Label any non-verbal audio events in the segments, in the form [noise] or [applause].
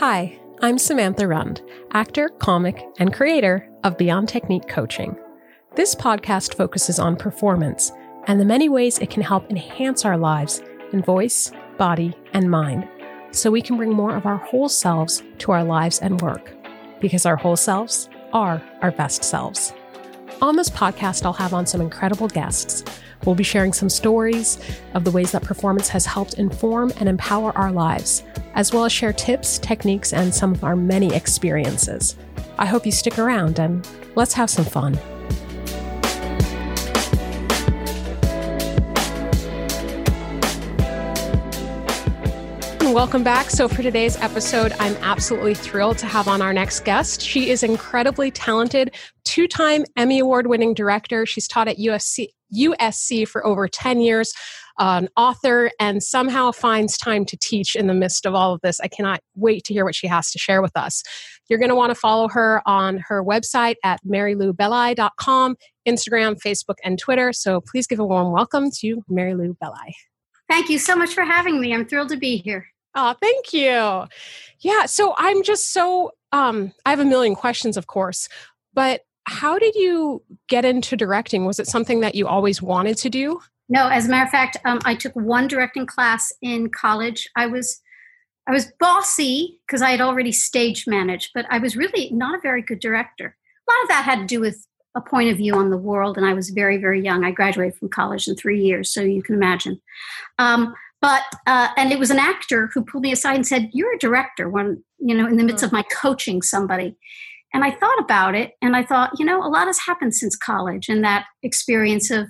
Hi, I'm Samantha Rund, actor, comic, and creator of Beyond Technique Coaching. This podcast focuses on performance and the many ways it can help enhance our lives in voice, body, and mind so we can bring more of our whole selves to our lives and work because our whole selves are our best selves. On this podcast, I'll have on some incredible guests. We'll be sharing some stories of the ways that performance has helped inform and empower our lives, as well as share tips, techniques, and some of our many experiences. I hope you stick around and let's have some fun. welcome back. So, for today's episode, I'm absolutely thrilled to have on our next guest. She is incredibly talented, two time Emmy Award winning director. She's taught at USC, USC for over 10 years, an author, and somehow finds time to teach in the midst of all of this. I cannot wait to hear what she has to share with us. You're going to want to follow her on her website at maryloubelli.com, Instagram, Facebook, and Twitter. So please give a warm welcome to Mary Lou Belli. Thank you so much for having me. I'm thrilled to be here. Oh, thank you. Yeah, so I'm just so um I have a million questions of course, but how did you get into directing? Was it something that you always wanted to do? No, as a matter of fact, um, I took one directing class in college. I was I was bossy because I had already stage managed, but I was really not a very good director. A lot of that had to do with a point of view on the world, and I was very, very young. I graduated from college in three years, so you can imagine. Um, but uh, and it was an actor who pulled me aside and said you're a director when you know in the midst of my coaching somebody and i thought about it and i thought you know a lot has happened since college and that experience of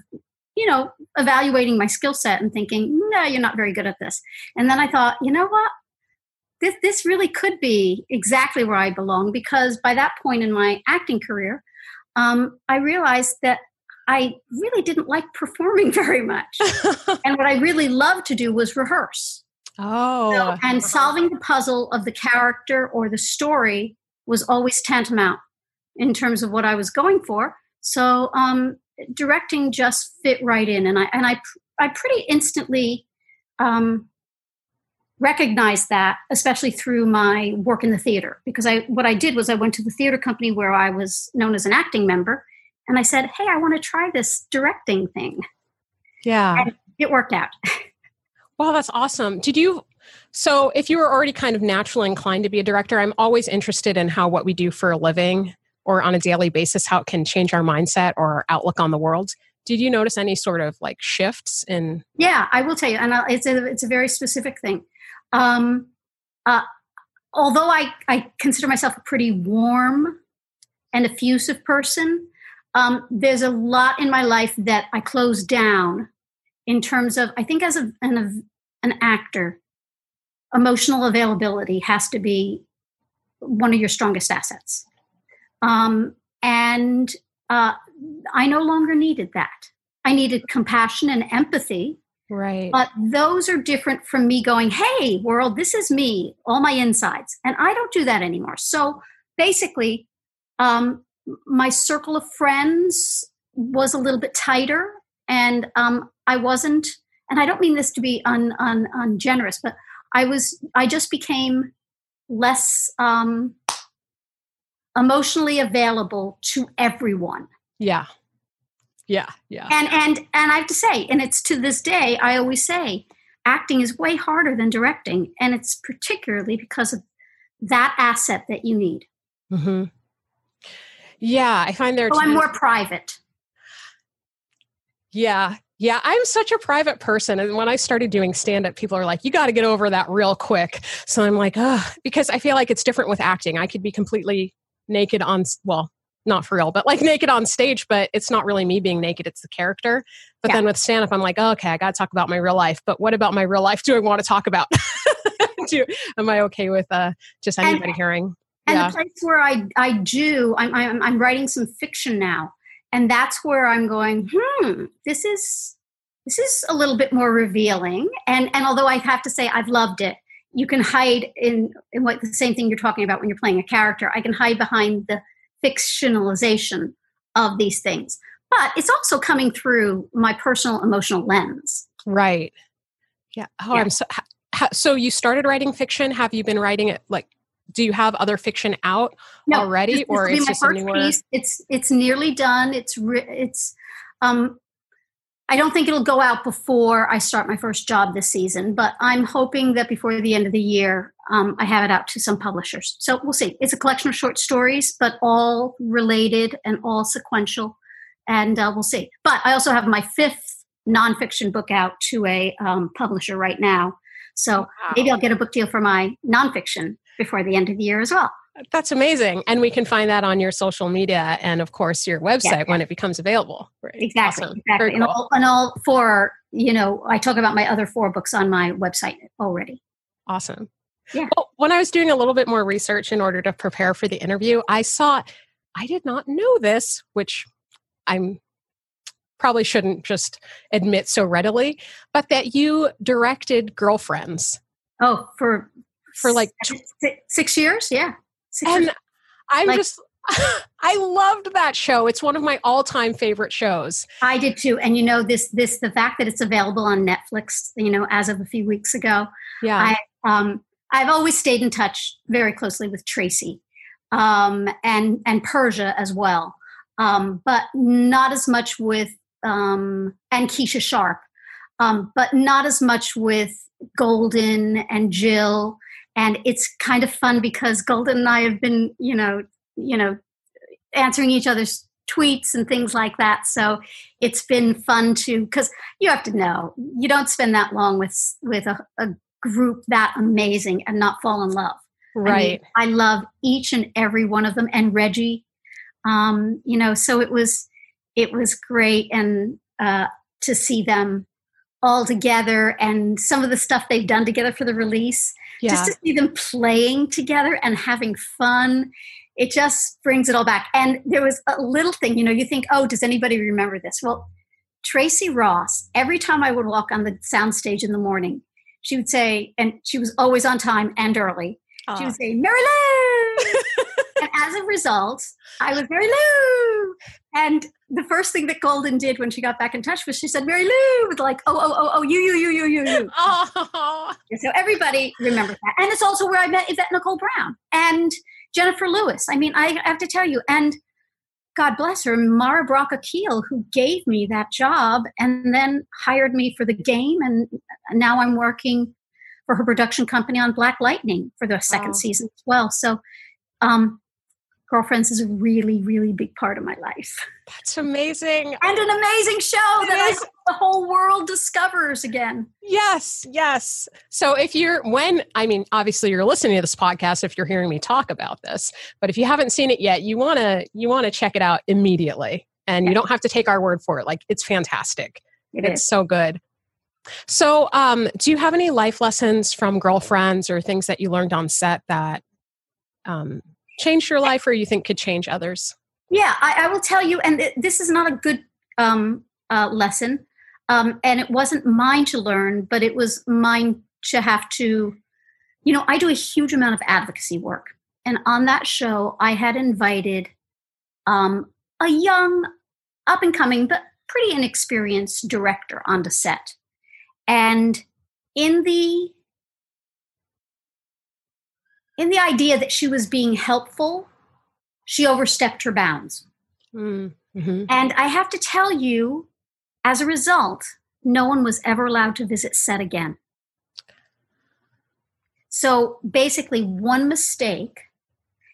you know evaluating my skill set and thinking no you're not very good at this and then i thought you know what this this really could be exactly where i belong because by that point in my acting career um, i realized that I really didn't like performing [laughs] very much. [laughs] and what I really loved to do was rehearse. Oh. So, and solving the puzzle of the character or the story was always tantamount in terms of what I was going for. So um, directing just fit right in, and I and I I pretty instantly um, recognized that, especially through my work in the theater, because I what I did was I went to the theater company where I was known as an acting member, and I said, Hey, I want to try this directing thing. Yeah. And it worked out. [laughs] Wow, that's awesome. Did you? So, if you were already kind of naturally inclined to be a director, I'm always interested in how what we do for a living or on a daily basis, how it can change our mindset or our outlook on the world. Did you notice any sort of like shifts in? Yeah, I will tell you, and it's a it's a very specific thing. Um, uh, although I I consider myself a pretty warm and effusive person, um, there's a lot in my life that I closed down in terms of, I think, as a, an, an actor, emotional availability has to be one of your strongest assets. Um, and uh, I no longer needed that. I needed compassion and empathy. Right. But those are different from me going, hey, world, this is me, all my insides. And I don't do that anymore. So basically, um, my circle of friends was a little bit tighter and um, i wasn't and i don't mean this to be un, un, ungenerous but i was i just became less um, emotionally available to everyone yeah yeah yeah and and and i have to say and it's to this day i always say acting is way harder than directing and it's particularly because of that asset that you need mm-hmm. Yeah, I find there. Oh, I'm more private. Yeah, yeah, I'm such a private person. And when I started doing stand up, people are like, you got to get over that real quick. So I'm like, oh, because I feel like it's different with acting. I could be completely naked on, well, not for real, but like naked on stage, but it's not really me being naked, it's the character. But yeah. then with stand up, I'm like, oh, okay, I got to talk about my real life. But what about my real life do I want to talk about? [laughs] do, am I okay with uh, just anybody and, hearing? and yeah. the place where I I do I'm, I'm I'm writing some fiction now, and that's where I'm going. Hmm, this is this is a little bit more revealing. And and although I have to say I've loved it, you can hide in in what the same thing you're talking about when you're playing a character. I can hide behind the fictionalization of these things, but it's also coming through my personal emotional lens. Right. Yeah. Oh, yeah. I'm so. so you started writing fiction. Have you been writing it like do you have other fiction out no, already, this, or this it's just newer? Piece. It's it's nearly done. It's it's um, I don't think it'll go out before I start my first job this season, but I'm hoping that before the end of the year, um, I have it out to some publishers. So we'll see. It's a collection of short stories, but all related and all sequential, and uh, we'll see. But I also have my fifth nonfiction book out to a um, publisher right now. So wow. maybe I'll get a book deal for my nonfiction before the end of the year as well. That's amazing. And we can find that on your social media and, of course, your website yeah, when it becomes available. Right. Exactly. Awesome. Exactly. Cool. And, all, and all four, you know, I talk about my other four books on my website already. Awesome. Yeah. Well, when I was doing a little bit more research in order to prepare for the interview, I saw, I did not know this, which I'm probably shouldn't just admit so readily, but that you directed Girlfriends. Oh, for for like six years, yeah. And. I'm like, just [laughs] I loved that show. It's one of my all-time favorite shows. I did too. And you know this this the fact that it's available on Netflix, you know, as of a few weeks ago. Yeah. I um I've always stayed in touch very closely with Tracee. Um and and Persia as well. Um but not as much with um and Keesha Sharp. Um but not as much with Golden and Jill and it's kind of fun because Golden and I have been, you know, you know, answering each other's tweets and things like that. So it's been fun to because you have to know you don't spend that long with with a, a group that amazing and not fall in love. Right. I, mean, I love each and every one of them, and Reggie. Um, you know, so it was it was great and uh, to see them all together and some of the stuff they've done together for the release yeah. just to see them playing together and having fun it just brings it all back and there was a little thing you know you think oh does anybody remember this well tracee ross every time i would walk on the soundstage in the morning she would say and she was always on time and early Aww. she would say mary lou [laughs] and as a result i was mary lou and the first thing that Golden did when she got back in touch was she said, Mary Lou, with like, oh, oh, oh, oh, you, you, you, you, you, you. [laughs] Oh. So everybody remembers that. And it's also where I met Yvette Nicole Brown and Jennifer Lewis. I mean, I have to tell you, and God bless her, Mara Brock Akil, who gave me that job and then hired me for the game. And now I'm working for her production company on Black Lightning for the second season as well. So, um, Girlfriends is a really, really big part of my life. That's amazing. And an amazing show it that I, the whole world discovers again. Yes, yes. So if you're, when, I mean, obviously you're listening to this podcast if you're hearing me talk about this, but if you haven't seen it yet, you want to, you want to check it out immediately. And yeah. you don't have to take our word for it. Like it's fantastic. It it's is. so good. So, um, do you have any life lessons from girlfriends or things that you learned on set that um, changed your life or you think could change others? Yeah, I, I will tell you, and th- this is not a good um, uh, lesson. Um, and it wasn't mine to learn, but it was mine to have to, you know, I do a huge amount of advocacy work. And on that show, I had invited um, a young, up and coming, but pretty inexperienced director onto set. And in the in the idea that she was being helpful, she overstepped her bounds. Mm-hmm. And I have to tell you, as a result, no one was ever allowed to visit set again. So basically, one mistake,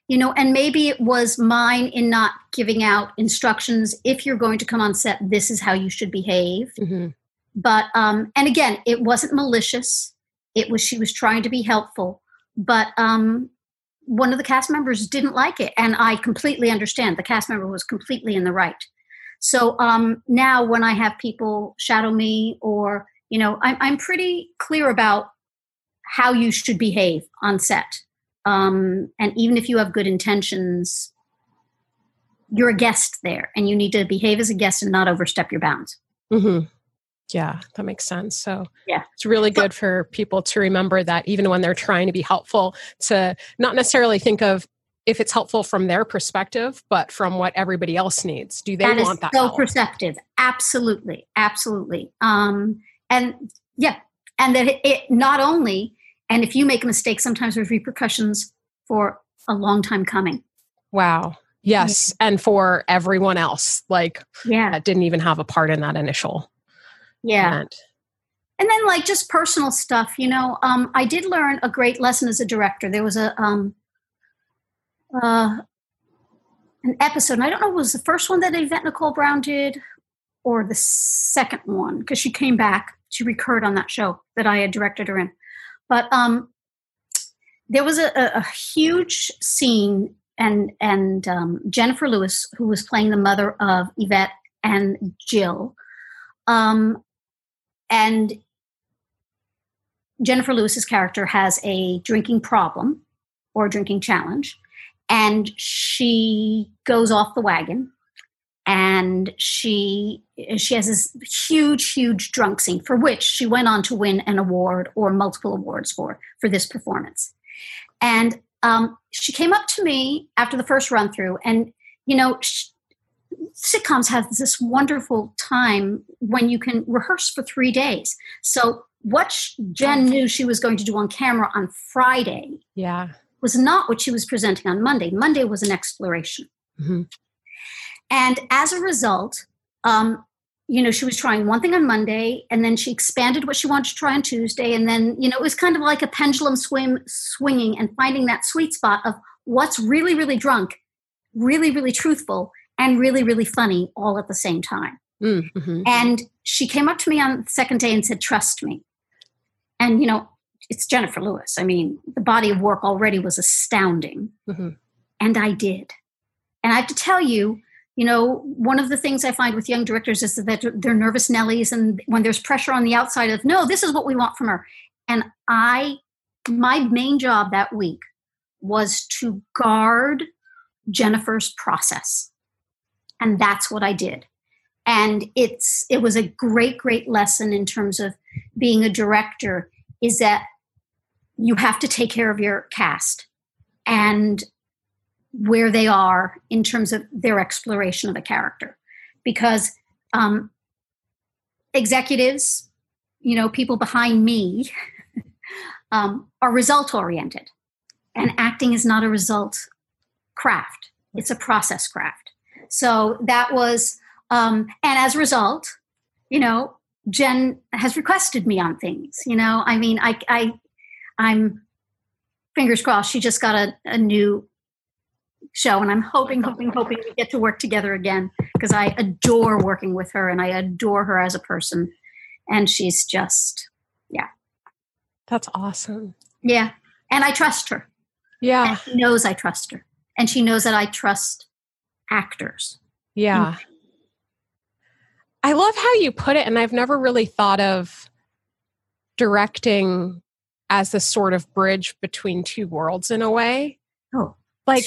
you know, and maybe it was mine in not giving out instructions. If you're going to come on set, this is how you should behave. Mm-hmm. But, um, and again, it wasn't malicious. It was, she was trying to be helpful but um, one of the cast members didn't like it and i completely understand. The cast member was completely in the right. So um, now when i have people shadow me or you know i'm, I'm pretty clear about how you should behave on set. Um, and even if you have good intentions you're a guest there and you need to behave as a guest and not overstep your bounds. Mm-hmm. Yeah, that makes sense. So, yeah, it's really good for people to remember that even when they're trying to be helpful, to not necessarily think of if it's helpful from their perspective, but from what everybody else needs. Do they that want that? So help? perceptive. Absolutely. Absolutely. Um, and yeah, and that it, it not only, and if you make a mistake, sometimes there's repercussions for a long time coming. Wow. Yes. Yeah. And for everyone else, like, yeah, that didn't even have a part in that initial. Yeah. Event. And then, like, just personal stuff, you know, um, I did learn a great lesson as a director. There was a, um, uh, an episode, and I don't know, if it was the first one that Yvette Nicole Brown did or the second one, because she came back, she recurred on that show that I had directed her in. But um, there was a, a, huge scene, and and um, Jennifer Lewis, who was playing the mother of Yvette and Jill, um, and Jennifer Lewis's character has a drinking problem or a drinking challenge, and she goes off the wagon and she she has this huge huge drunk scene for which she went on to win an award or multiple awards for for this performance. And um, she came up to me after the first run through and you know she, sitcoms have this wonderful time when you can rehearse for three days so what jen knew she was going to do on camera on friday yeah was not what she was presenting on monday monday was an exploration mm-hmm. And as a result, um, you know, she was trying one thing on Monday and then she expanded what she wanted to try on Tuesday. And then, you know, it was kind of like a pendulum swim swinging and finding that sweet spot of what's really, really drunk, really, really truthful, and really, really funny all at the same time. Mm-hmm. And she came up to me on the second day and said, Trust me. And, you know, it's Jennifer Lewis. I mean, the body of work already was astounding. Mm-hmm. And I did. And I have to tell you, you know, one of the things I find with young directors is that they're nervous Nellies, and when there's pressure on the outside of, no, this is what we want from her. And I, my main job that week was to guard Jennifer's process. And that's what I did. And it's, it was a great, great lesson in terms of being a director is that you have to take care of your cast. And where they are in terms of their exploration of a character because um, executives you know people behind me [laughs] um, are result oriented and acting is not a result craft it's a process craft so that was um, and as a result you know jen has requested me on things you know? I mean i i i'm fingers crossed she just got a, a new show and i'm hoping hoping hoping we get to work together again because i adore working with her and i adore her as a person and she's just yeah. That's awesome. Yeah and i trust her. Yeah. And she knows i trust her and she knows that i trust actors. Yeah. Mm-hmm. i love how you put it and i've never really thought of directing as the sort of bridge between two worlds in a way. Oh like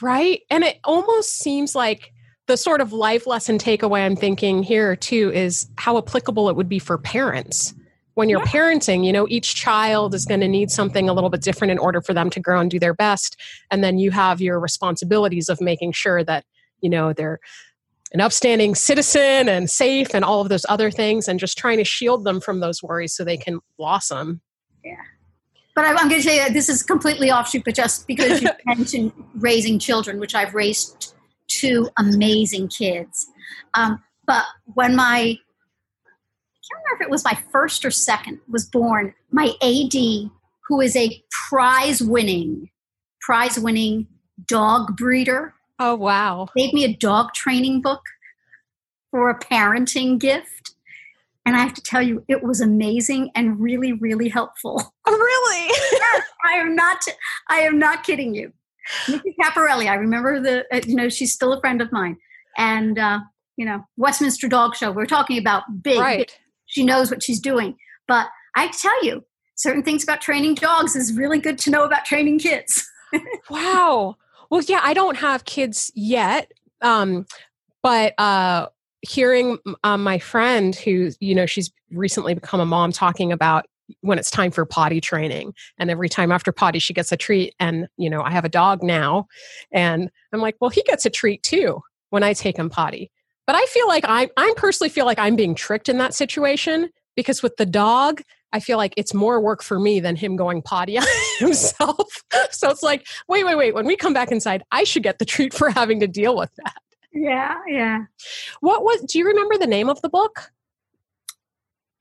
right? And it almost seems like the sort of life lesson takeaway i'm thinking here too is how applicable it would be for parents when you're yeah. parenting you know each child is going to need something a little bit different in order for them to grow and do their best and then you have your responsibilities of making sure that you know they're an upstanding citizen and safe and all of those other things and just trying to shield them from those worries so they can blossom yeah but I, am going to say that this is completely offshoot, but just because you [laughs] mentioned raising children, which I've raised two amazing kids. Um, but when my, can't remember if it was my first or second, was born, my AD, who is a prize winning, prize winning dog breeder. Oh, wow. Gave me a dog training book for a parenting gift. And I have to tell you, it was amazing and really, really helpful. Oh, really? [laughs] yes, I am not. I am not kidding you. Nikki Caparelli. I remember the. Uh, you know, she's still a friend of mine, and uh, you know, Westminster Dog Show. We're talking about big, right. big. She knows what she's doing. But I tell you, certain things about training dogs is really good to know about training kids. [laughs] wow. Well, yeah, I don't have kids yet, um, but uh, hearing um, my friend who you know she's recently become a mom talking about when it's time for potty training and every time after potty she gets a treat and you know i have a dog now and i'm like well he gets a treat too when i take him potty but i feel like i i personally feel like i'm being tricked in that situation because with the dog I feel like it's more work for me than him going potty [laughs] himself. so it's like, wait, wait, wait. When we come back inside, I should get the treat for having to deal with that. Yeah, yeah. What was? Do you remember the name of the book?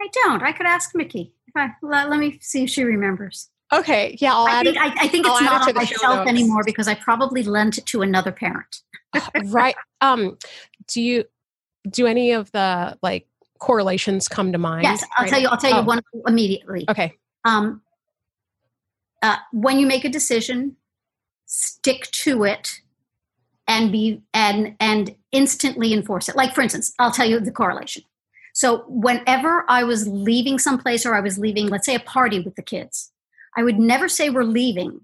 I don't. I could ask Mickey. I, let, let, me see if she remembers. Okay, yeah, I'll I add think, it. I, I think I'll it's not it on the my shelf notes. anymore because I probably lent it to another parent. [laughs] right. Um. Do you do any of the like correlations come to mind? Yes, I'll right tell you. now? I'll tell you Oh, one immediately. Okay. Um, uh, when you make a decision, stick to it, and be and and instantly enforce it. Like for instance, I'll tell you the correlation. So whenever I was leaving someplace or I was leaving, let's say a party with the kids, I would never say we're leaving.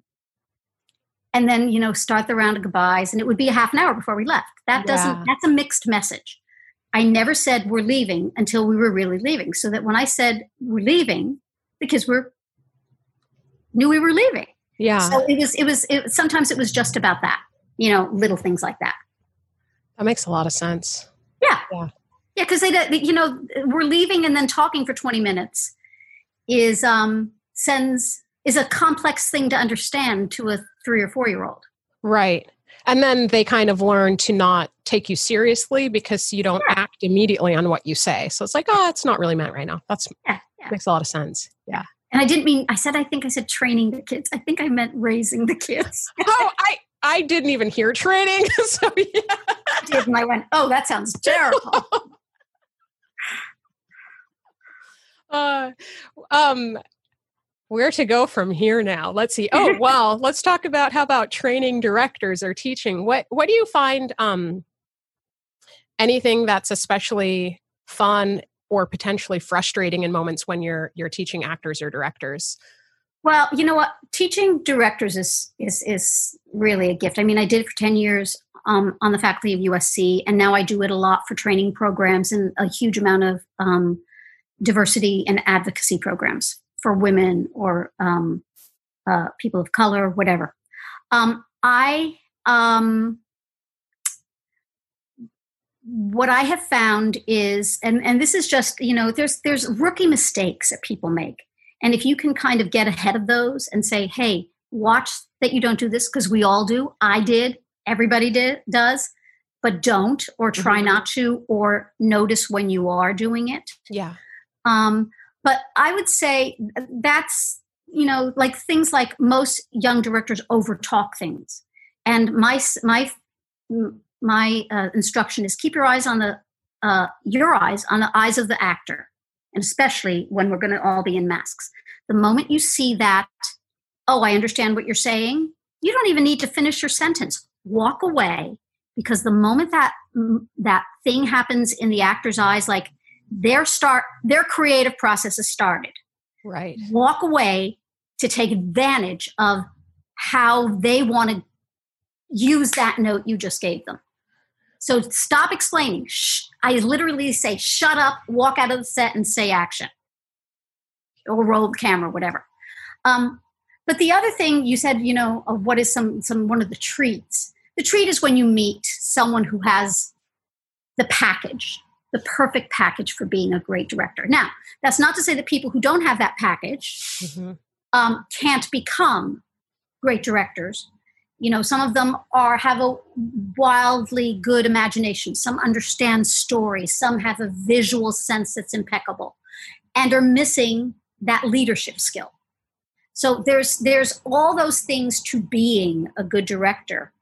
And then, you know, start the round of goodbyes, and it would be a half an hour before we left. That doesn't, that's a mixed message. I never said we're leaving until we were really leaving. So that when I said we're leaving, the kids were knew we were leaving. Yeah, So it was, it was, it, sometimes it was just about that, you know, little things like that. that makes a lot of sense. Yeah. Yeah. Yeah. Cause they, you know, we're leaving and then talking for 20 minutes is, um, sends, is a complex thing to understand to a three or four year old. Right. And then they kind of learn to not take you seriously because you don't act immediately on what you say. So it's like, oh, it's not really meant right now. That's Yeah. yeah. makes a lot of sense. Yeah. And I didn't mean, I said, I think I said training the kids. I think I meant raising the kids. [laughs] oh, I I didn't even hear training. [laughs] so yeah. I did. And I went, oh, that sounds terrible. [laughs] Uh, um, where to go from here now? Let's see. Oh, well, let's talk about how about training directors or teaching. What what do you find? Um, anything that's especially fun or potentially frustrating in moments when you're you're teaching actors or directors? Well, you know what? Teaching directors is is is really a gift. I mean, I did it for ten years um, on the faculty of USC, and now I do it a lot for training programs and a huge amount of um, diversity and advocacy programs for women or um, uh, people of color, whatever. Um, I um, what I have found is, and and this is just you know, there's there's rookie mistakes that people make. And if you can kind of get ahead of those and say, hey, watch that you don't do this, because we all do. I did, everybody did, does, but don't, or try Mhm. not to, or notice when you are doing it. Yeah. Um, but I would say that's, you know, like things like most young directors overtalk things. And my, my, my uh, instruction is keep your eyes on the, uh, your eyes on the eyes of the actor and especially when we're going to all be in masks. The moment you see that, oh, I understand what you're saying, you don't even need to finish your sentence. Walk away because the moment that that thing happens in the actor's eyes, like their start, their creative process has started. Right. Walk away to take advantage of how they want to use that note you just gave them. So stop explaining. Shh. I literally say, shut up, walk out of the set and say action. Or roll the camera, whatever. Um, but the other thing you said, you know, of what is some some one of the treats. The treat is when you meet someone who has the package, the perfect package for being a great director. Now, that's not to say that people who don't have that package Mhm. um, can't become great directors. You know, some of them are have a wildly good imagination. Some understand stories. Some have a visual sense that's impeccable, and are missing that leadership skill. So there's there's all those things to being a good director,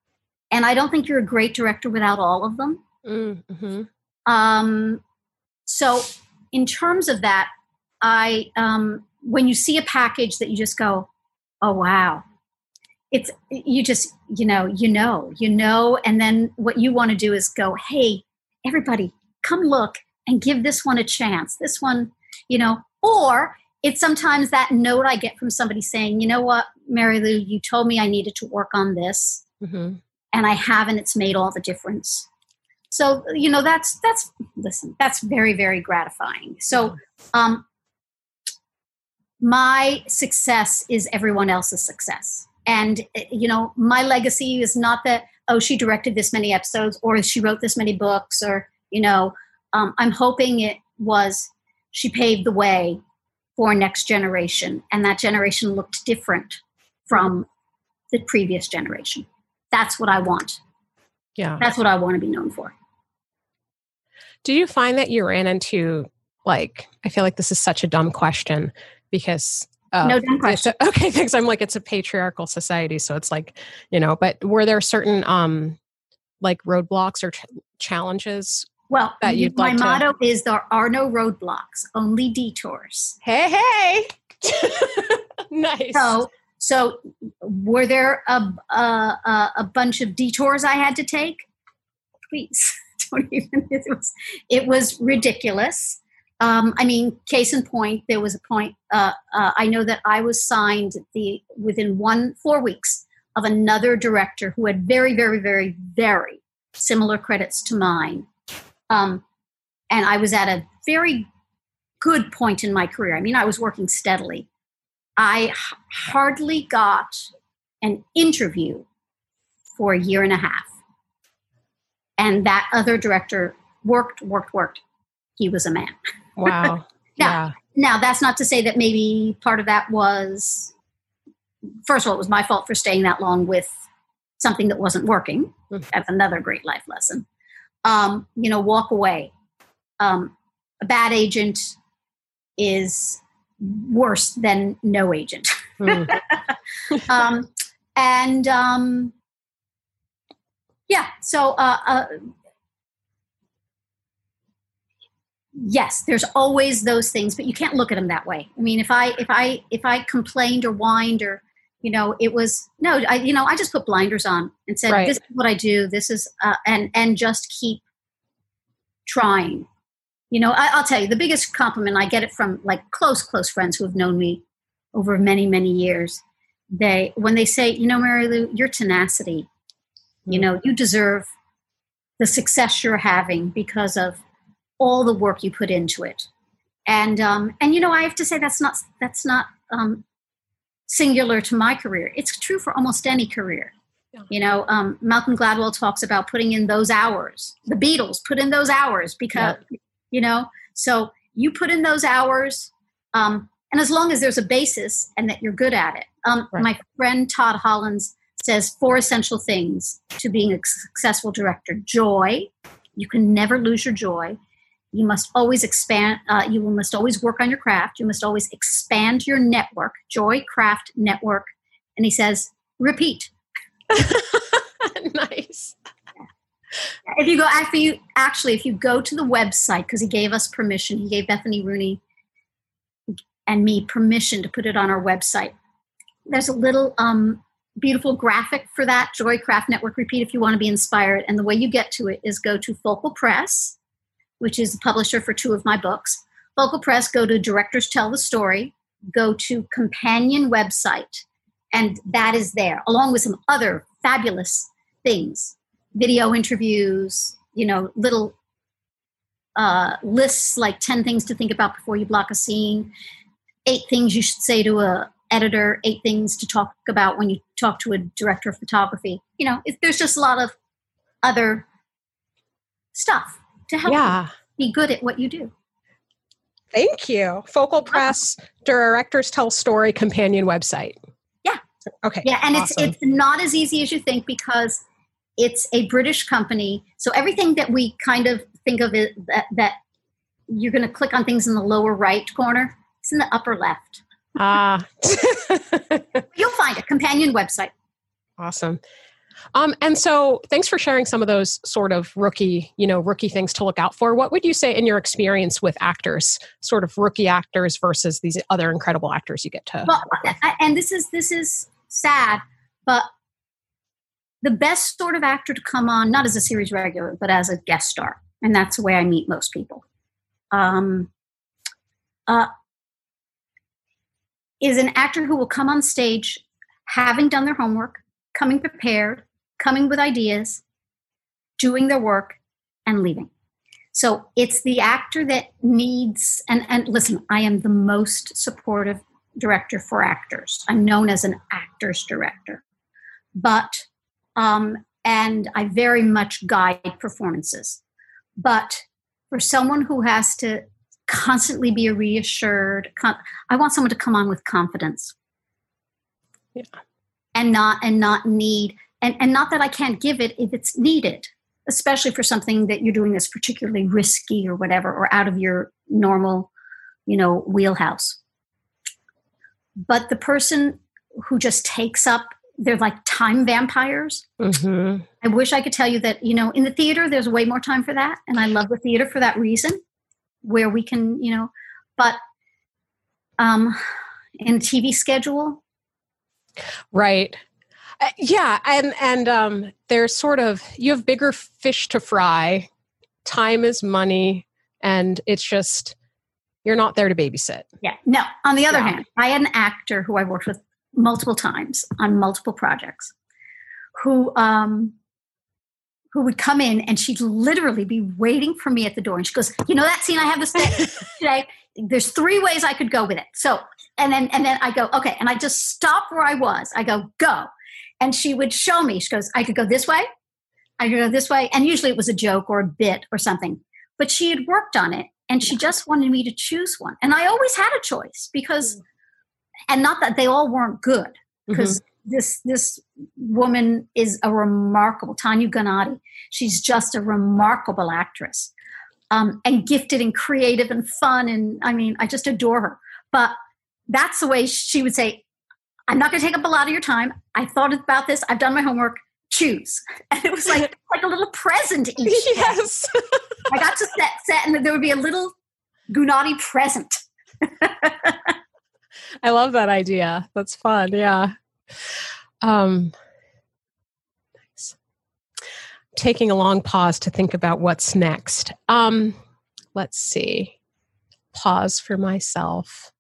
and I don't think you're a great director without all of them. Mm-hmm. Um, so, in terms of that, I um, when you see a package that you just go, "Oh wow," it's you just you know you know you know, and then what you want to do is go, "Hey, everybody, come look and give this one a chance." This one, you know, or it's sometimes that note I get from somebody saying, "You know what, Mary Lou, you told me I needed to work on this." Mm-hmm. and I haven't, it's made all the difference. So, you know, that's, that's, listen, that's very, very gratifying. So, um, my success is everyone else's success. And, eh, you know, my legacy is not that, oh, she directed this many episodes or she wrote this many books or, you know, um, I'm hoping it was she paved the way for next generation and that generation looked different from the previous generation. That's what i want. Yeah. That's what i want to be known for. Do you find that you ran into like i feel like this is such a dumb question because uh, no dumb question a, okay [laughs] thanks i'm like it's a patriarchal society so it's like you know but were there certain um like roadblocks or ch- challenges well, that you'd my like motto to... is there are no roadblocks, only detours. Hey, hey. [laughs] nice. So, so were there a, a, a bunch of detours I had to take? Please [laughs] don't even. It was it was ridiculous. Um, I mean, case in point, there was a point. Uh, uh, I know that I was signed the within one four weeks of another director who had very, very, very, very similar credits to mine um, and I was at a very good point in my career. I mean, I was working steadily. I h- hardly got an interview for a year and a half. And that other director worked, worked, worked. He was a man. [laughs] Wow. [laughs] now, yeah. now, that's not to say that maybe part of that was, first of all, it was my fault for staying that long with something that wasn't working. Mm-hmm. That's another great life lesson um, you know, walk away. Um, a bad agent is worse than no agent. Mm. [laughs] um, and um, yeah, so uh, uh, yes, there's always those things, but you can't look at them that way. I mean, if I if I if I complained or whined or you know it was no i you know i just put blinders on and said right. this is what i do this is uh, and and just keep trying you know I, will tell you the biggest compliment i get it from like close close friends who have known me over many many years they when they say you know mary lou your tenacity you know you deserve the success you're having because of all the work you put into it and um and you know i have to say that's not that's not um singular to my career. It's true for almost any career. You know, um, Malcolm Gladwell talks about putting in those hours. The Beatles put in those hours because, you know, so you put in those hours, um, and as long as there's a basis and that you're good at it. Um, right. My friend Todd Hollins says four essential things to being a successful director joy. You can never lose your joy. You must always expand, uh, you must always work on your craft. You must always expand your network, Joy Craft Network. And he says, repeat. [laughs] nice. If you go after you actually, if you go to the website, because he gave us permission, he gave Bethany Rooney and me permission to put it on our website. There's a little um, beautiful graphic for that Joy Craft Network Repeat if you want to be inspired. And the way you get to it is go to Focal Press which is the publisher for two of my books. Focal Press, go to Directors Tell the Story, go to Companion website, and that is there, along with some other fabulous things video interviews, you know, little uh, lists like 10 things to think about before you block a scene, eight things you should say to a editor, eight things to talk about when you talk to a director of photography. You know, there's just a lot of other stuff to help yeah. you be good at what you do. Thank you. Focal Press Directors Tell Story companion website. Yeah. Okay. Yeah, and awesome. it's it's not as easy as you think because it's a British company. So everything that we kind of think of it that, that you're going to click on things in the lower right corner, it's in the upper left. Ah. [laughs] You'll find a companion website. Awesome. Um, and so thanks for sharing some of those sort of rookie, you know, rookie things to look out for. What would you say in your experience with actors, sort of rookie actors versus these other incredible actors you get to? Well, and this is this is sad, but the best sort of actor to come on, not as a series regular, but as a guest star, and that's the way I meet most people. Um, uh, is an actor who will come on stage having done their homework, coming prepared, coming with ideas, doing their work, and leaving. So it's the actor that needs, and, and listen, I am the most supportive director for actors. I'm known as an actor's director. But, um, and I very much guide performances. But for someone who has to constantly be reassured. I want someone to come on with confidence. Yeah. And not and not need and, and not that I can't give it if it's needed, especially for something that you're doing that's particularly risky or whatever, or out of your normal, you know, wheelhouse. But the person who just takes up they're like time vampires. Mm-hmm. I wish I could tell you that, you know, in the theater, there's way more time for that. And I love the theater for that reason, where we can, you know, but um, in TV schedule. Right. Uh, yeah. And, and um, there's sort of, you have bigger fish to fry. Time is money. And it's just, you're not there to babysit. Yeah. No. On the other yeah. hand, I had an actor who I worked with multiple times on multiple projects who um who would come in and she'd literally be waiting for me at the door and she goes you know that scene i have this day [laughs] today there's three ways i could go with it. So and then and then i go okay. And i just stop where i was. I go go. And she would show me. She goes i could go this way. I could go this way. And usually it was a joke or a bit or something. But she had worked on it and she just wanted me to choose one. And i always had a choice because mm. and not that they all weren't good because mm-hmm. this this woman is a remarkable Tanya Gennady. She's just a remarkable actress, um, and gifted and creative and fun. And I mean, I just adore her. But that's the way she would say, "I'm not going to take up a lot of your time. I thought about this. I've done my homework. Choose." [laughs] And it was like [laughs] like a little present each. Yes, [laughs] I got to set set, and there would be a little Gennady present. I love that idea. That's fun. Yeah. Um. Taking a long pause to think about what's next. Um, let's see. Pause for myself.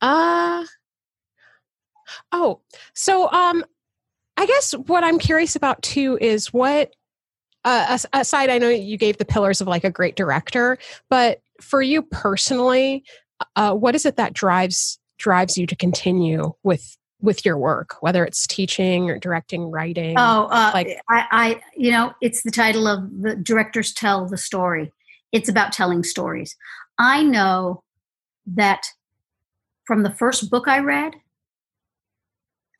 Uh oh, so um, I guess what I'm curious about too is what uh, aside, I know you gave the pillars of like a great director, but for you personally, uh, what is it that drives drives you to continue with with your work whether it's teaching or directing writing oh uh, like I, I you know it's the title of the directors tell the story. It's about telling stories. I know that from the first book i read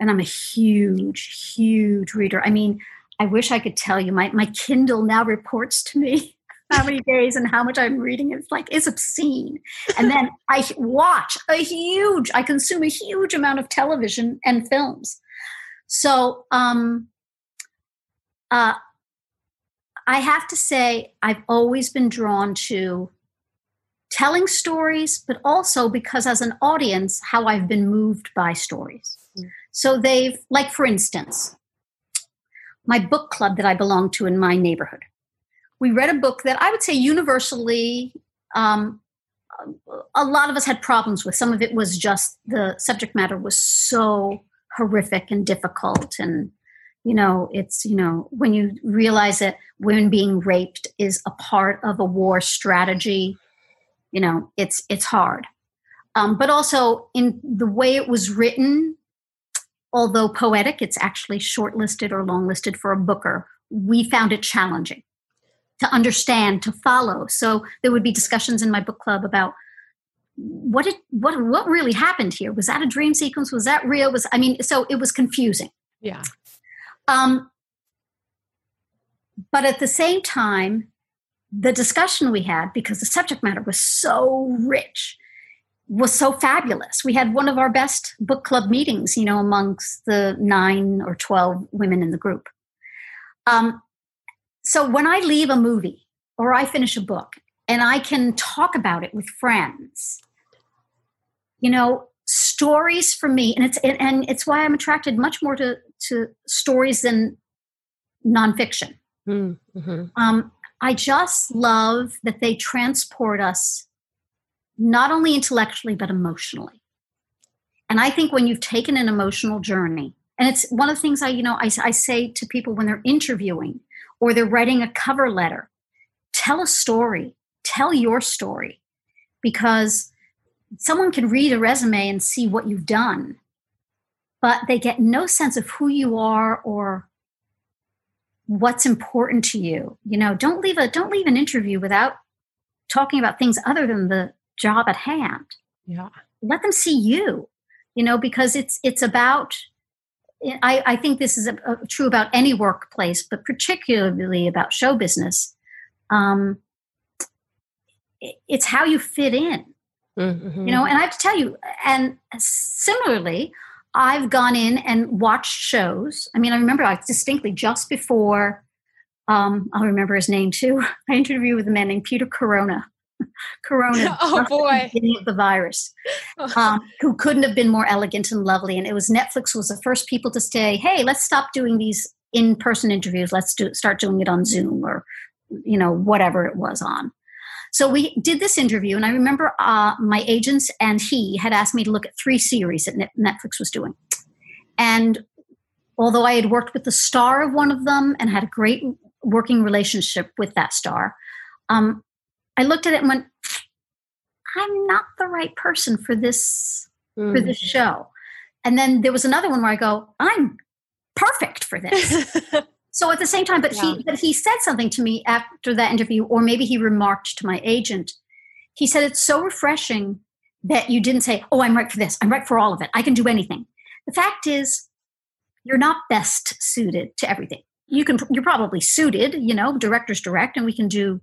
and i'm a huge huge reader. I mean i wish i could tell you. My, my kindle now reports to me [laughs] how many days and how much I'm reading. It's like it's obscene. And then I watch a huge, I consume a huge amount of television and films. So um uh I have to say I've always been drawn to telling stories, but also because as an audience, how I've been moved by stories. Mm. So they've like for instance, my book club that I belong to in my neighborhood we read a book that I would say universally um, a lot of us had problems with. Some of it was just the subject matter was so horrific and difficult. And you know it's you know when you realize that women being raped is a part of a war strategy you know it's it's hard. Um, but also in the way it was written although poetic it's actually shortlisted or longlisted for a booker we found it challenging to understand, to follow. So there would be discussions in my book club about what did what what really happened here? Was that a dream sequence? Was that real? Was I mean, so it was confusing. Yeah. Um, but at the same time, the discussion we had, because the subject matter was so rich, was so fabulous. We had one of our best book club meetings, you know, amongst the nine or 12 women in the group. Um, so when I leave a movie or I finish a book and I can talk about it with friends, you know, stories for me, and it's and it's why I'm attracted much more to to stories than nonfiction. Hmm, mm-hmm. Um, I just love that they transport us not only intellectually but emotionally. And I think when you've taken an emotional journey, and it's one of the things I, you know, I, I say to people when they're interviewing, or they're writing a cover letter. Tell a story, tell your story, because someone can read a resume and see what you've done, but they get no sense of who you are or what's important to you. You know, don't leave a don't leave an interview without talking about things other than the job at hand. Yeah. Let them see you, you know, because it's it's about I, I think this is a, a, true about any workplace, but particularly about show business. Um, it, it's how you fit in, mm-hmm. you know. And I have to tell you, and similarly, I've gone in and watched shows. I mean, I remember I distinctly just before. Um, I'll remember his name too. [laughs] I interviewed with a man named Peter Corona. Corona. [laughs] oh boy, the the virus, um, who couldn't have been more elegant and lovely. And it was Netflix was the first people to say, "Hey, let's stop doing these in-person interviews. Let's do start doing it on Zoom or you know whatever it was on." So we did this interview, and I remember uh, my agents and he had asked me to look at three series that Netflix was doing, and although I had worked with the star of one of them and had a great working relationship with that star, um, I looked at it and went, I'm not the right person for this mm. for this show. And then there was another one where I go, I'm perfect for this. [laughs] so at the same time, but yeah. he but he said something to me after that interview, or maybe he remarked to my agent. He said, It's so refreshing that you didn't say, Oh, I'm right for this. I'm right for all of it. I can do anything. The fact is, you're not best suited to everything. You can you're probably suited, you know, directors direct, and we can do,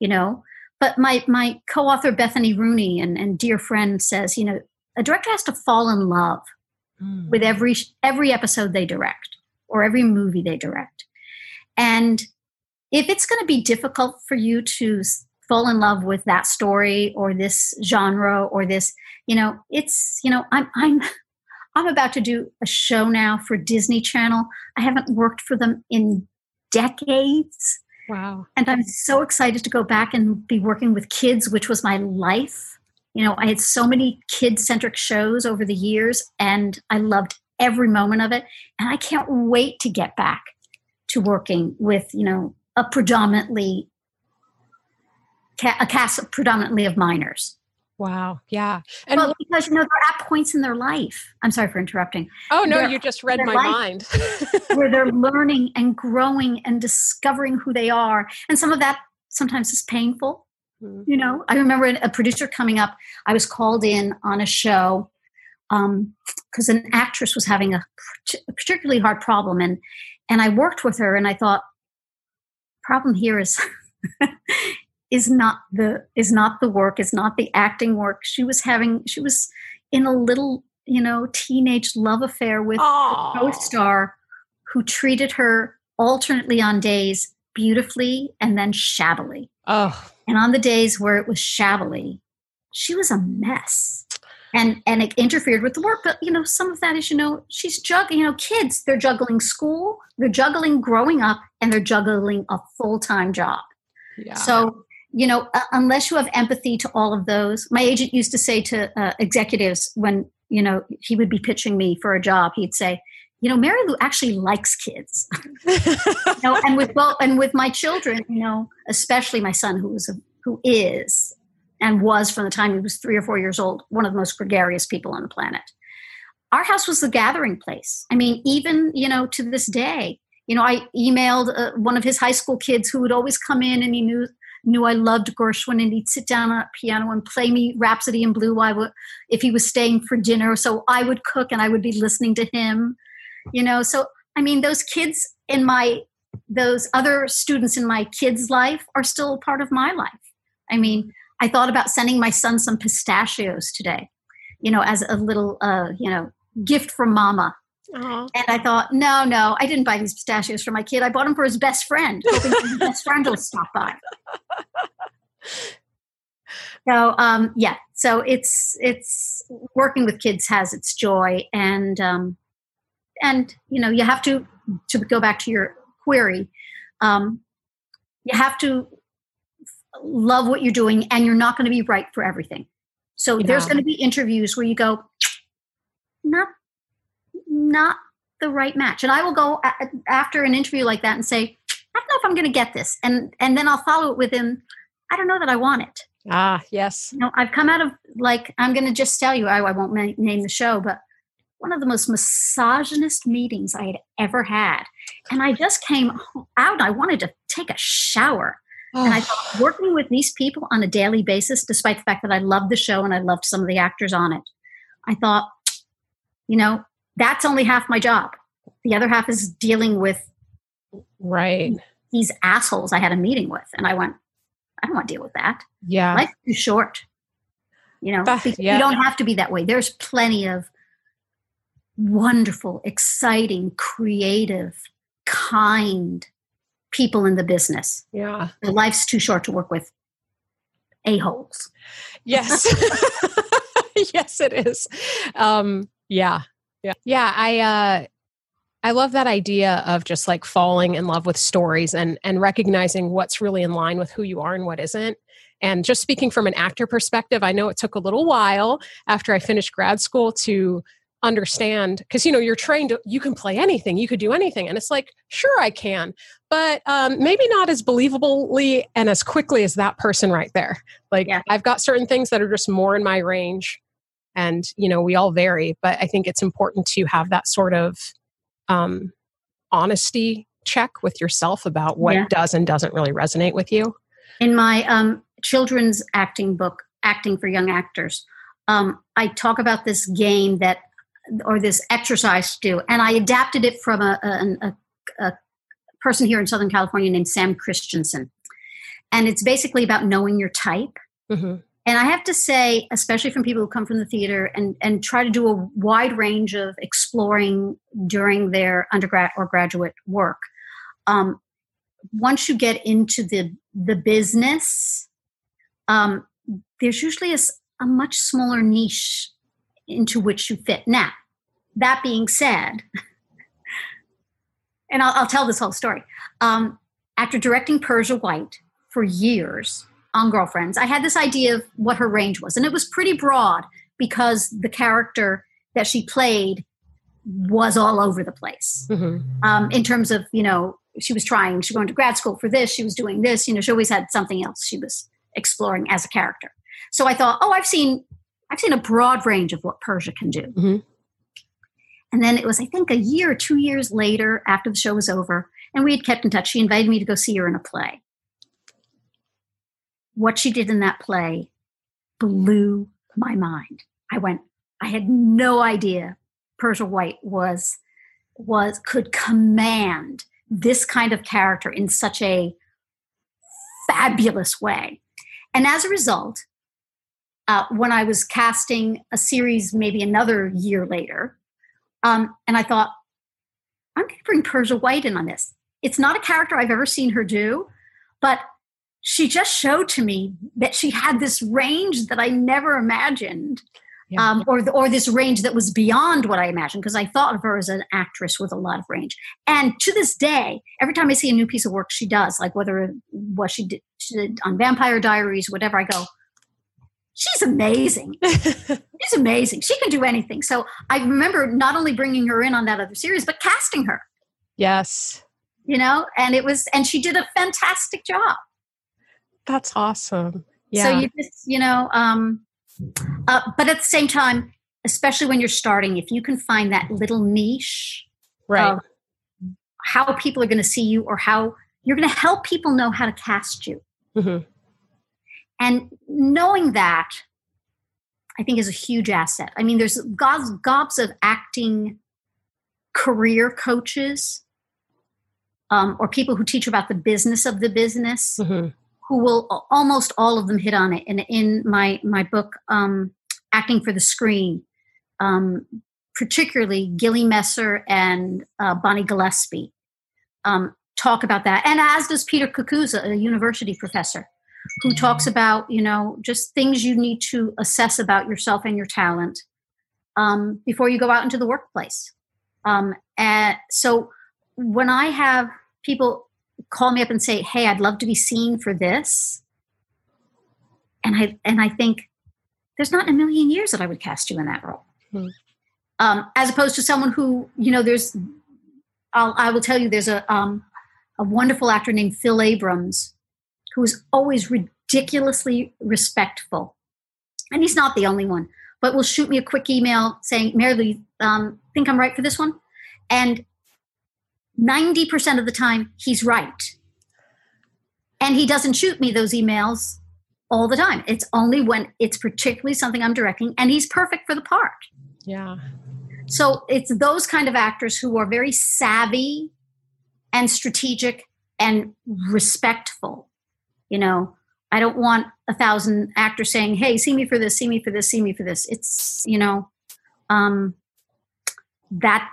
you know, but my my co-author Bethany Rooney and, and dear friend says, you know, a director has to fall in love mm. with every every episode they direct or every movie they direct. And if it's going to be difficult for you to fall in love with that story or this genre or this, you know, it's, you know, I'm I'm [laughs] I'm about to do a show now for Disney Channel. I haven't worked for them in decades. Wow. And I'm so excited to go back and be working with kids, which was my life. You know, I had so many kid centric shows over the years, and I loved every moment of it. And I can't wait to get back to working with, you know, a predominantly a cast predominantly of minors. Wow. Yeah. And well, because you know they're at points in their life. I'm sorry for interrupting. Oh no, you just read my mind. where they're [laughs] learning and growing and discovering who they are. And some of that sometimes is painful. Mm-hmm. You know, I remember a producer coming up, I was called in on a show because um, an actress was having a, a particularly hard problem and and I worked with her and I thought problem here is [laughs] is not the is not the work is not the acting work. She was having she was in a little you know teenage love affair with Aww. a co-star who treated her alternately on days beautifully and then shabbily. Oh and on the days where it was shabbily she was a mess. And and it interfered with the work but you know some of that is you know she's juggling you know kids they're juggling school they're juggling growing up and they're juggling a full-time job. Yeah. so you know, uh, unless you have empathy to all of those. My agent used to say to uh, executives when, you know, he would be pitching me for a job, he'd say, you know, Mary Lou actually likes kids. [laughs] you know, and with well, and with my children, you know, especially my son, who was a, who is and was from the time he was three or four years old, one of the most gregarious people on the planet. Our house was the gathering place. I mean, even you know, to this day, you know, I emailed uh, one of his high school kids who would always come in, and he knew knew I loved Gershwin, and he'd sit down at piano and play me Rhapsody in Blue. I would, if he was staying for dinner, so I would cook and I would be listening to him. You know, so I mean, those kids in my, those other students in my kids' life are still part of my life. I mean, I thought about sending my son some pistachios today, you know, as a little, uh, you know, gift from mama Aww. And I thought, no, no, I didn't buy these pistachios for my kid. I bought them for his best friend, hoping his [laughs] best friend will stop by. So um, yeah, so it's it's working with kids has its joy, and um, and you know you have to to go back to your query. Um, you have to love what you're doing, and you're not going to be right for everything. So yeah. there's going to be interviews where you go, not not the right match. And I will go a- after an interview like that and say, I don't know if I'm going to get this. And and then I'll follow it with him. I don't know that I want it. Ah, yes. You know, I've come out of like I'm going to just tell you. I, I won't ma- name the show, but one of the most misogynist meetings I had ever had, and I just came out. I wanted to take a shower Oh. And I thought working with these people on a daily basis, despite the fact that I loved the show and I loved some of the actors on it, I thought, you know, that's only half my job. The other half is dealing with right these assholes I had a meeting with. And I went, I don't want to deal with that. Yeah. Life's too short. You know, uh, yeah. you don't have to be that way. There's plenty of wonderful, exciting, creative, kind people in the business. Yeah. life's too short to work with a-holes. Yes. [laughs] yes, it is. Um, yeah. Yeah. Yeah. I, uh, I love that idea of just like falling in love with stories and and recognizing what's really in line with who you are and what isn't. And just speaking from an actor perspective, I know it took a little while after I finished grad school to understand because you know you're trained you can play anything you could do anything and it's like sure i can but um, maybe not as believably and as quickly as that person right there like yeah. i've got certain things that are just more in my range and you know we all vary but i think it's important to have that sort of um, honesty check with yourself about what yeah. does and doesn't really resonate with you in my um, children's acting book acting for young actors um, i talk about this game that or this exercise to do. And I adapted it from a, a, a person here in Southern California named Sam Christensen. And it's basically about knowing your type. Mm-hmm. And I have to say, especially from people who come from the theater and, and try to do a wide range of exploring during their undergrad or graduate work, um, once you get into the the business, um, there's usually a, a much smaller niche into which you fit. Now, that being said, [laughs] and I'll, I'll, tell this whole story. Um, after directing Persia White for years on Girlfriends, I had this idea of what her range was, and it was pretty broad because the character that she played was all over the place mm-hmm. um, in terms of you know she was trying she was going to grad school for this she was doing this you know she always had something else she was exploring as a character so i thought oh i've seen i've seen a broad range of what persia can do mm-hmm. And then it was, I think, a year or two years later after the show was over, and we had kept in touch. She invited me to go see her in a play. What she did in that play blew my mind. I went, I had no idea Persia White was was could command this kind of character in such a fabulous way. And as a result, uh, when I was casting a series, maybe another year later, um, and I thought, I'm going to bring Persia White in on this. It's not a character I've ever seen her do, but she just showed to me that she had this range that I never imagined. Yeah. Um, or, or this range that was beyond what I imagined, because I thought of her as an actress with a lot of range. And to this day, every time I see a new piece of work she does, like whether what she did, she did on Vampire Diaries, whatever, I go, she's amazing. [laughs] she's amazing. She can do anything. So I remember not only bringing her in on that other series, but casting her. Yes. You know, and it was, and she did a fantastic job. That's awesome. Yeah. So you just, you know, um, uh, but at the same time, especially when you're starting, if you can find that little niche, right? how people are going to see you, or how you're going to help people know how to cast you. Mm-hmm. And knowing that, I think, is a huge asset. I mean, there's gobs, gobs of acting career coaches um, or people who teach about the business of the business mm-hmm. Who will almost all of them hit on it. And in my, my book, um, Acting for the Screen, um, particularly Gilly Messer and uh, Bonnie Gillespie um, talk about that. And as does Peter Kakuza, a university professor who talks about you know just things you need to assess about yourself and your talent um, before you go out into the workplace um, and so when i have people call me up and say hey i'd love to be seen for this and i and i think there's not a million years that i would cast you in that role mm-hmm. um, as opposed to someone who you know there's I'll, i will tell you there's a um, a wonderful actor named phil abrams who is always ridiculously respectful. And he's not the only one, but will shoot me a quick email saying, Mary um, think I'm right for this one? And 90% of the time, he's right. and he doesn't shoot me those emails all the time. It's only when it's particularly something I'm directing, and he's perfect for the part. Yeah. So it's those kind of actors who are very savvy and strategic and respectful. You know, I don't want a thousand actors saying, "Hey, see me for this, see me for this, see me for this." It's you know, um, that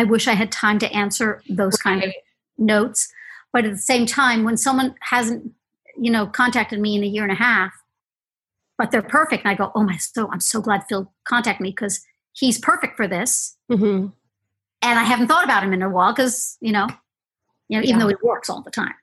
I wish I had time to answer those kind of notes. But at the same time, when someone hasn't, you know, contacted me in a year and a half, but they're perfect, and I go, "Oh my, so I'm so glad Phil contacted me because he's perfect for this." Mm-hmm. And I haven't thought about him in a while because you know, you know, even Yeah. though he works all the time.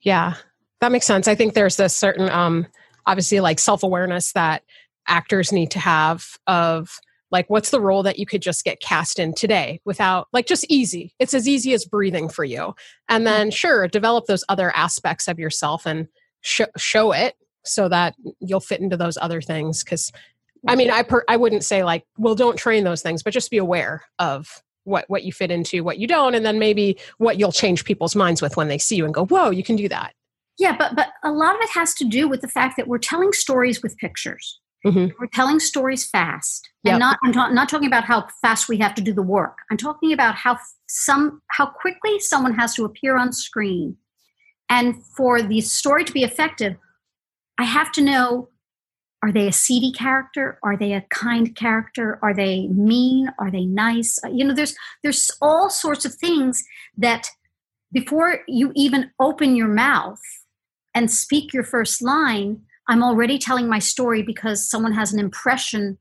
Yeah, that makes sense. I think there's this certain, um, obviously, like self awareness that actors need to have of like, what's the role that you could just get cast in today without, like, just easy. It's as easy as breathing for you. And then, sure, develop those other aspects of yourself and sh- show it so that you'll fit into those other things. Because, I mean, I per- I wouldn't say like, well, don't train those things, but just be aware of what what you fit into, what you don't, and then maybe what you'll change people's minds with when they see you and go, "Whoa, you can do that." Yeah, but but a lot of it has to do with the fact that we're telling stories with pictures. Mhm. We're telling stories fast, Yep. and not I'm ta- not talking about how fast we have to do the work. I'm talking about how some how quickly someone has to appear on screen, and for the story to be effective, I have to know: are they a seedy character? Are they a kind character? Are they mean? Are they nice? Uh, You know, there's there's all sorts of things that before you even open your mouth and speak your first line, I'm already telling my story because someone has an impression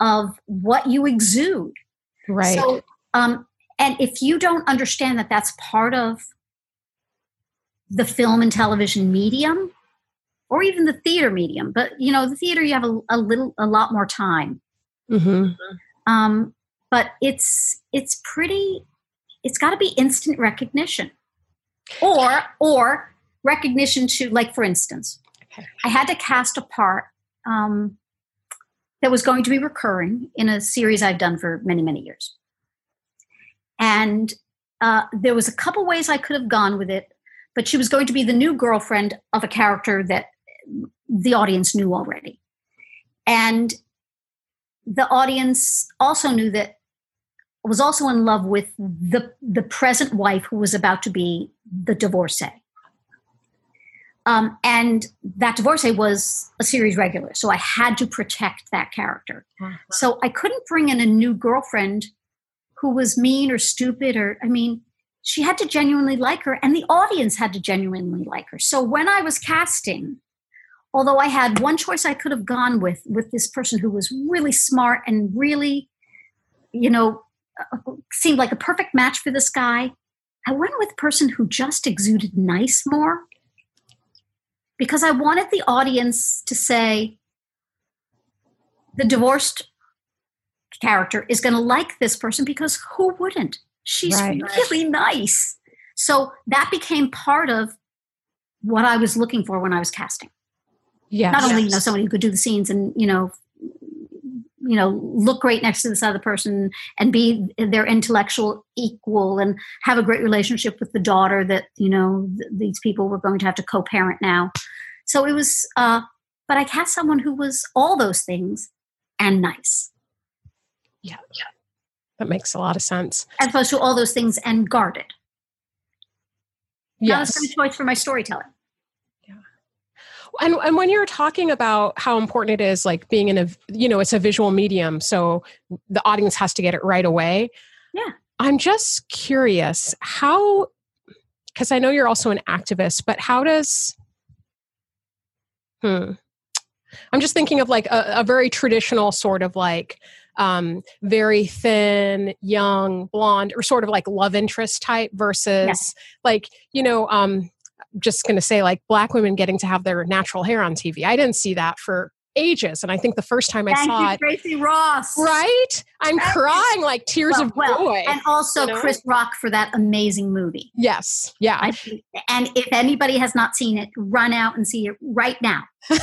of what you exude. Right. So, um, and if you don't understand that that's part of the film and television medium, or even the theater medium, but you know, the theater you have a, a little, a lot more time. hmm Um, but it's it's pretty. It's got to be instant recognition, or or recognition to like for instance. I had to cast a part um, that was going to be recurring in a series I've done for many many years, and uh, there was a couple ways I could have gone with it, but she was going to be the new girlfriend of a character that the audience knew already, and the audience also knew that was also in love with the the present wife who was about to be the divorcee. Um, and that divorcee was a series regular, so I had to protect that character. So I couldn't bring in a new girlfriend who was mean or stupid, or I mean, she had to genuinely like her, and the audience had to genuinely like her. So when I was casting, although I had one choice I could have gone with, with this person who was really smart and really, you know, seemed like a perfect match for this guy, I went with a person who just exuded nice more because I wanted the audience to say the divorced character is going to like this person because who wouldn't? She's Right. really nice. So that became part of what I was looking for when I was casting Yes. not only you know somebody who could do the scenes and you know you know look great next to this other person and be their intellectual equal and have a great relationship with the daughter that you know th- these people were going to have to co-parent now so it was uh but i cast someone who was all those things and nice Yeah. Yeah. that makes a lot of sense. as opposed to all those things and guarded that was Yes. a choice for my storytelling and and when you're talking about how important it is like being in a you know it's a visual medium so the audience has to get it right away Yeah. i'm just curious how because i know you're also an activist but how does hmm i'm just thinking of like a, a very traditional sort of like um very thin young blonde or sort of like love interest type versus Yes. like you know um just going to say like black women getting to have their natural hair on TV. I didn't see that for ages, and I think the first time I thank saw you it, tracee ross right, I'm Thank you. crying like tears well, of well, joy. and also you know? chris rock for that amazing movie yes, yeah, I, and if anybody has not seen it, run out and see it right now. [laughs]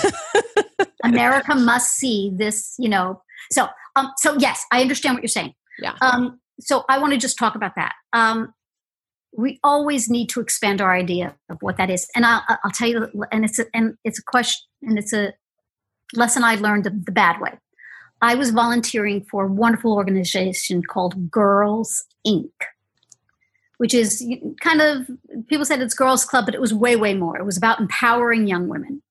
America must see this, you know. So, um, so yes, I understand what you're saying. Yeah. Um, so I want to just talk about that. Um, we always need to expand our idea of what that is. And I'll, I'll tell you, and it's a, and it's a question, and it's a lesson I learned the, bad way. I was volunteering for a wonderful organization called Girls Inc., which is kind of people said it's girls club, but it was way way more. It was about empowering young women.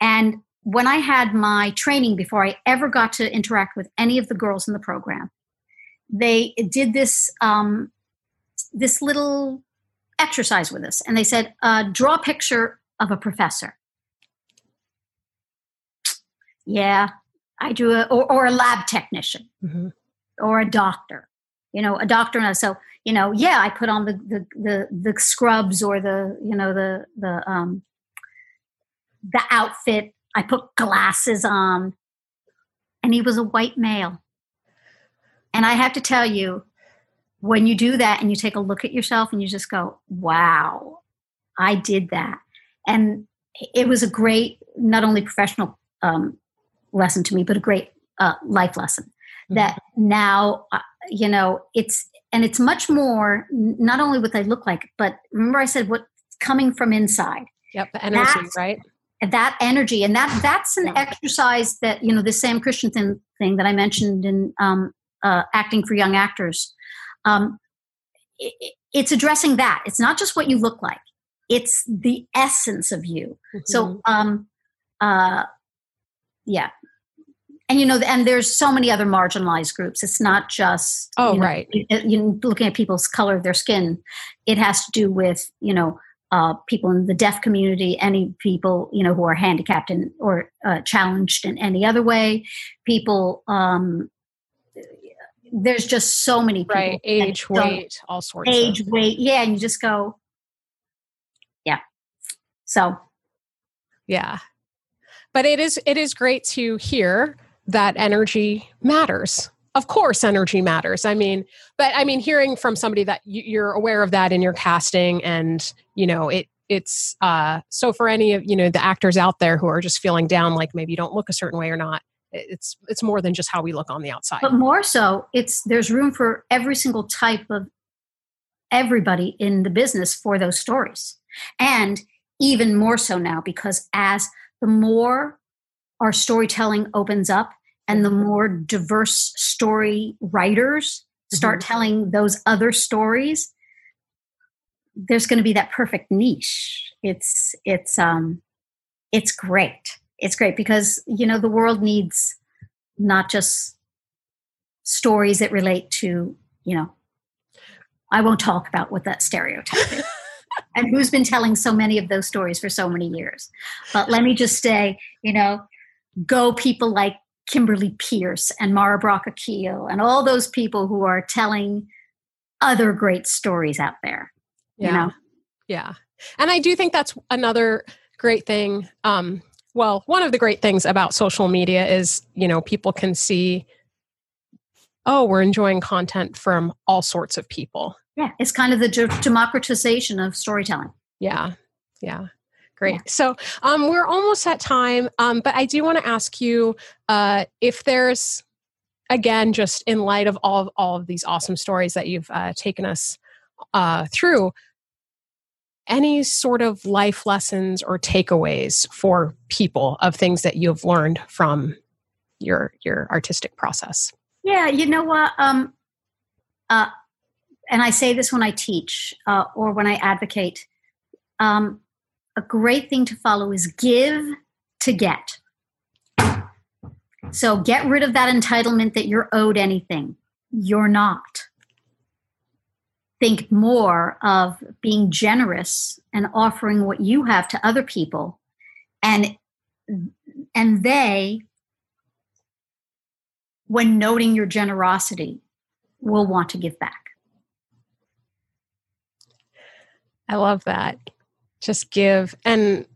And when I had my training before I ever got to interact with any of the girls in the program, they did this um, this little exercise with us, and they said, uh, "Draw a picture of a professor." Yeah, I drew a or, or a lab technician mm-hmm. or a doctor. You know, a doctor. And so you know, yeah, I put on the the the, the scrubs or the you know the the um, the outfit. I put glasses on, and he was a white male. And I have to tell you, when you do that and you take a look at yourself and you just go, wow, I did that. And it was a great, not only professional um, lesson to me, but a great uh, life lesson mm-hmm. that now, uh, you know, it's, and it's much more not only what they look like, but remember I said what coming from inside. Yep, the energy, that's, right? That energy, and that that's an yeah. exercise that you know the Sam Christensen thing that I mentioned in um, uh, acting for young actors. Um, it, it's addressing that. It's not just what you look like; it's the essence of you. Mm-hmm. So, um, uh, yeah, and you know, and there's so many other marginalized groups. It's not just oh you know, right, you, you looking at people's color of their skin. It has to do with you know uh, people in the deaf community, any people you know who are handicapped and or uh, challenged in any other way, people um, there's just so many people. Right. Age, weight, all sorts. Age, of. weight. Yeah. And you just go, yeah. So. Yeah. But it is, it is great to hear that energy matters. Of course, energy matters. I mean, but I mean, hearing from somebody that you're aware of that in your casting and, you know, it, it's uh so for any of you know the actors out there who are just feeling down like maybe you don't look a certain way or not it's it's more than just how we look on the outside. But more so it's there's room for every single type of everybody in the business for those stories. And even more so now because as the more our storytelling opens up and the more diverse story writers start mm-hmm. telling those other stories there's going to be that perfect niche. It's it's um it's great it's great because you know the world needs not just stories that relate to you know i won't talk about what that stereotype is [laughs] and who's been telling so many of those stories for so many years. But let me just say you know go people like kimberly peirce and mara brock and all those people who are telling other great stories out there yeah. you know? Yeah. And i do think that's another great thing um well, one of the great things about social media is, you know, people can see, oh, we're enjoying content from all sorts of people. Yeah, it's kind of the democratization of storytelling. Yeah, yeah. Great. Yeah. So um, we're almost at time, um, but I do want to ask you uh, if there's, again, just in light of all of, all of these awesome stories that you've uh, taken us uh, through, any sort of life lessons or takeaways for people of things that you've learned from your your artistic process? Yeah you know what um uh and i say this when i teach uh, or when i advocate um a great thing to follow is give to get. So get rid of that entitlement that you're owed anything. You're not think more of being generous and offering what you have to other people. And and they when noting your generosity will want to give back. I love that. Just give and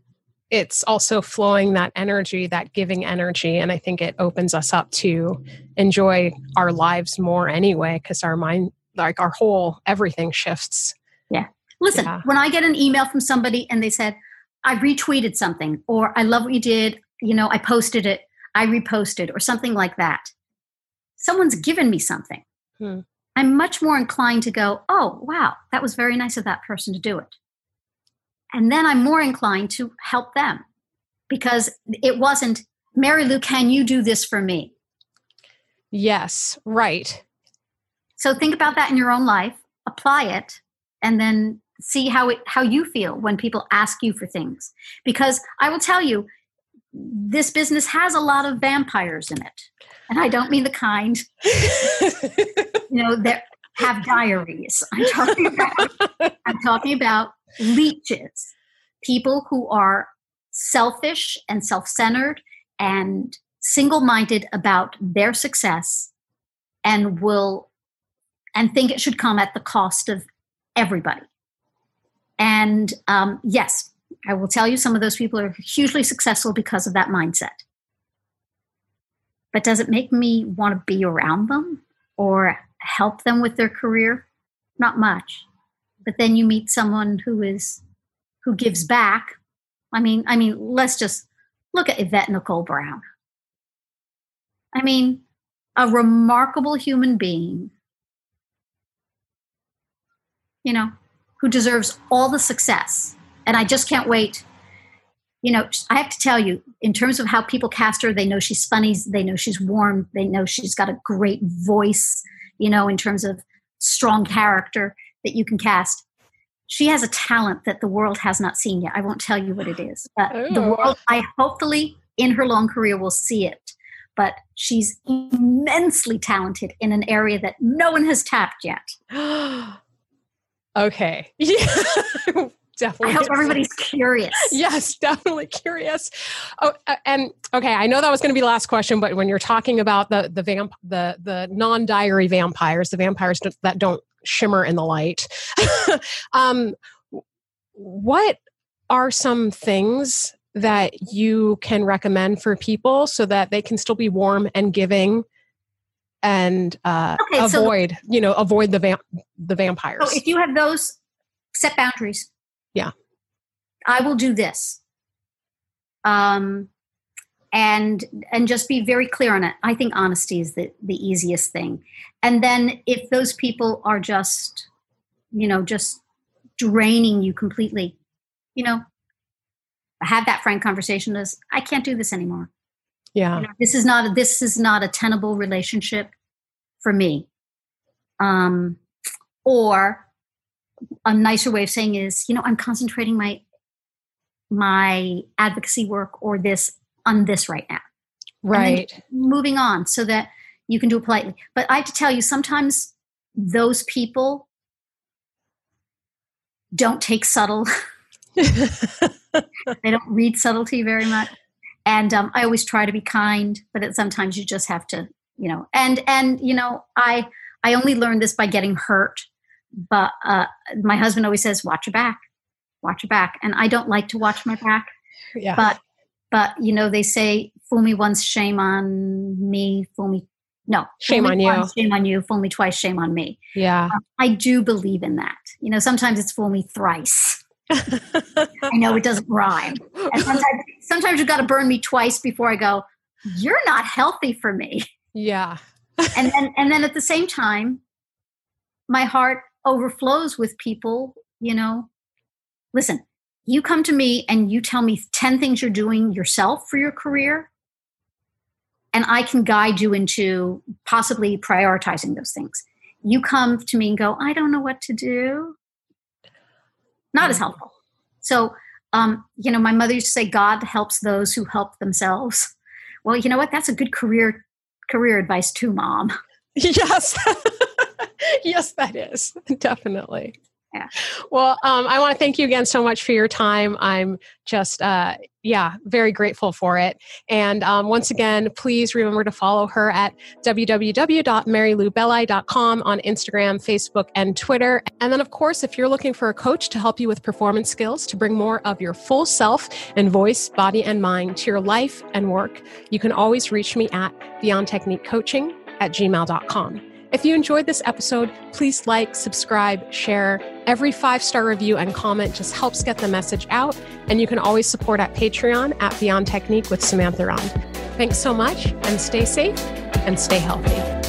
it's also flowing that energy that giving energy and i think it opens us up to enjoy our lives more anyway because our mind like our whole everything shifts. Yeah. Listen, yeah. when I get an email from somebody and they said, I retweeted something, or I love what you did, you know, I posted it, I reposted, or something like that. Someone's given me something. Hmm. I'm much more inclined to go, oh, wow, that was very nice of that person to do it. And then I'm more inclined to help them because it wasn't, Mary Lou, can you do this for me? Yes, right. So think about that in your own life, apply it, and then see how it how you feel when people ask you for things. Because I will tell you, this business has a lot of vampires in it. And I don't mean the kind, [laughs] you know, that have diaries. I'm talking about I'm talking about leeches, people who are selfish and self-centered and single-minded about their success and will and think it should come at the cost of everybody. And um, yes, I will tell you some of those people are hugely successful because of that mindset. But does it make me want to be around them or help them with their career? Not much. But then you meet someone who is who gives back. I mean, I mean, let's just look at Yvette Nicole Brown. I mean, a remarkable human being you know, who deserves all the success. And I just can't wait. You know, I have to tell you, in terms of how people cast her, they know she's funny, they know she's warm, they know she's got a great voice, you know, in terms of strong character that you can cast. She has a talent that the world has not seen yet. I won't tell you what it is, but Ooh. the oh. world, I hopefully in her long career will see it. But she's immensely talented in an area that no one has tapped yet. [gasps] [gasps] Okay. Yeah. [laughs] definitely. I hope everybody's curious. Yes, definitely curious. Oh, and okay, I know that was going to be the last question, but when you're talking about the the vamp the the non diary vampires, the vampires that don't shimmer in the light, [laughs] um, what are some things that you can recommend for people so that they can still be warm and giving and uh, okay, avoid so, you know avoid the vamp the vampires. So if you have those set boundaries, yeah, I will do this. Um, and and just be very clear on it. I think honesty is the the easiest thing. And then if those people are just, you know, just draining you completely, you know, have that frank conversation Is I can't do this anymore. Yeah. You know, this is not a, this is not a tenable relationship for me. Um, or a nicer way of saying is, you know, I'm concentrating my my advocacy work or this on this right now. Right. Moving on so that you can do it politely. But I have to tell you, sometimes those people don't take subtle. [laughs] [laughs] they don't read subtlety very much and um, i always try to be kind but sometimes you just have to you know and and you know i i only learned this by getting hurt but uh, my husband always says watch your back watch your back. And i don't like to watch my back yeah. but but you know they say fool me once shame on me fool me no shame on once, you shame on you fool me twice shame on me. Yeah. Um, i do believe in that. You know sometimes it's fool me thrice I know it doesn't rhyme. And sometimes, sometimes you've got to burn me twice before I go, you're not healthy for me. Yeah. and then and then at the same time, my heart overflows with people, you know. Listen, you come to me and you tell me 10 things you're doing yourself for your career, and I can guide you into possibly prioritizing those things. You come to me and go, I don't know what to do not as mm-hmm. helpful. So, um, you know, my mother used to say, God helps those who help themselves. Well, you know what? That's a good career career advice too, mom. [laughs] Yes. [laughs] yes, that is definitely. Yeah. Well, um, I want to thank you again so much for your time. I'm just, uh, yeah, very grateful for it. And um, once again, please remember to follow her at www.maryloubelli.com on Instagram, Facebook, and Twitter. And then, of course, if you're looking for a coach to help you with performance skills to bring more of your full self and voice, body, and mind to your life and work, you can always reach me at Beyond Technique Coaching at gmail.com. If you enjoyed this episode, please like, subscribe, share. Every five star review and comment just helps get the message out. And you can always support at Patreon at Beyond Technique with Samantha Rund. Thanks so much and stay safe and stay healthy.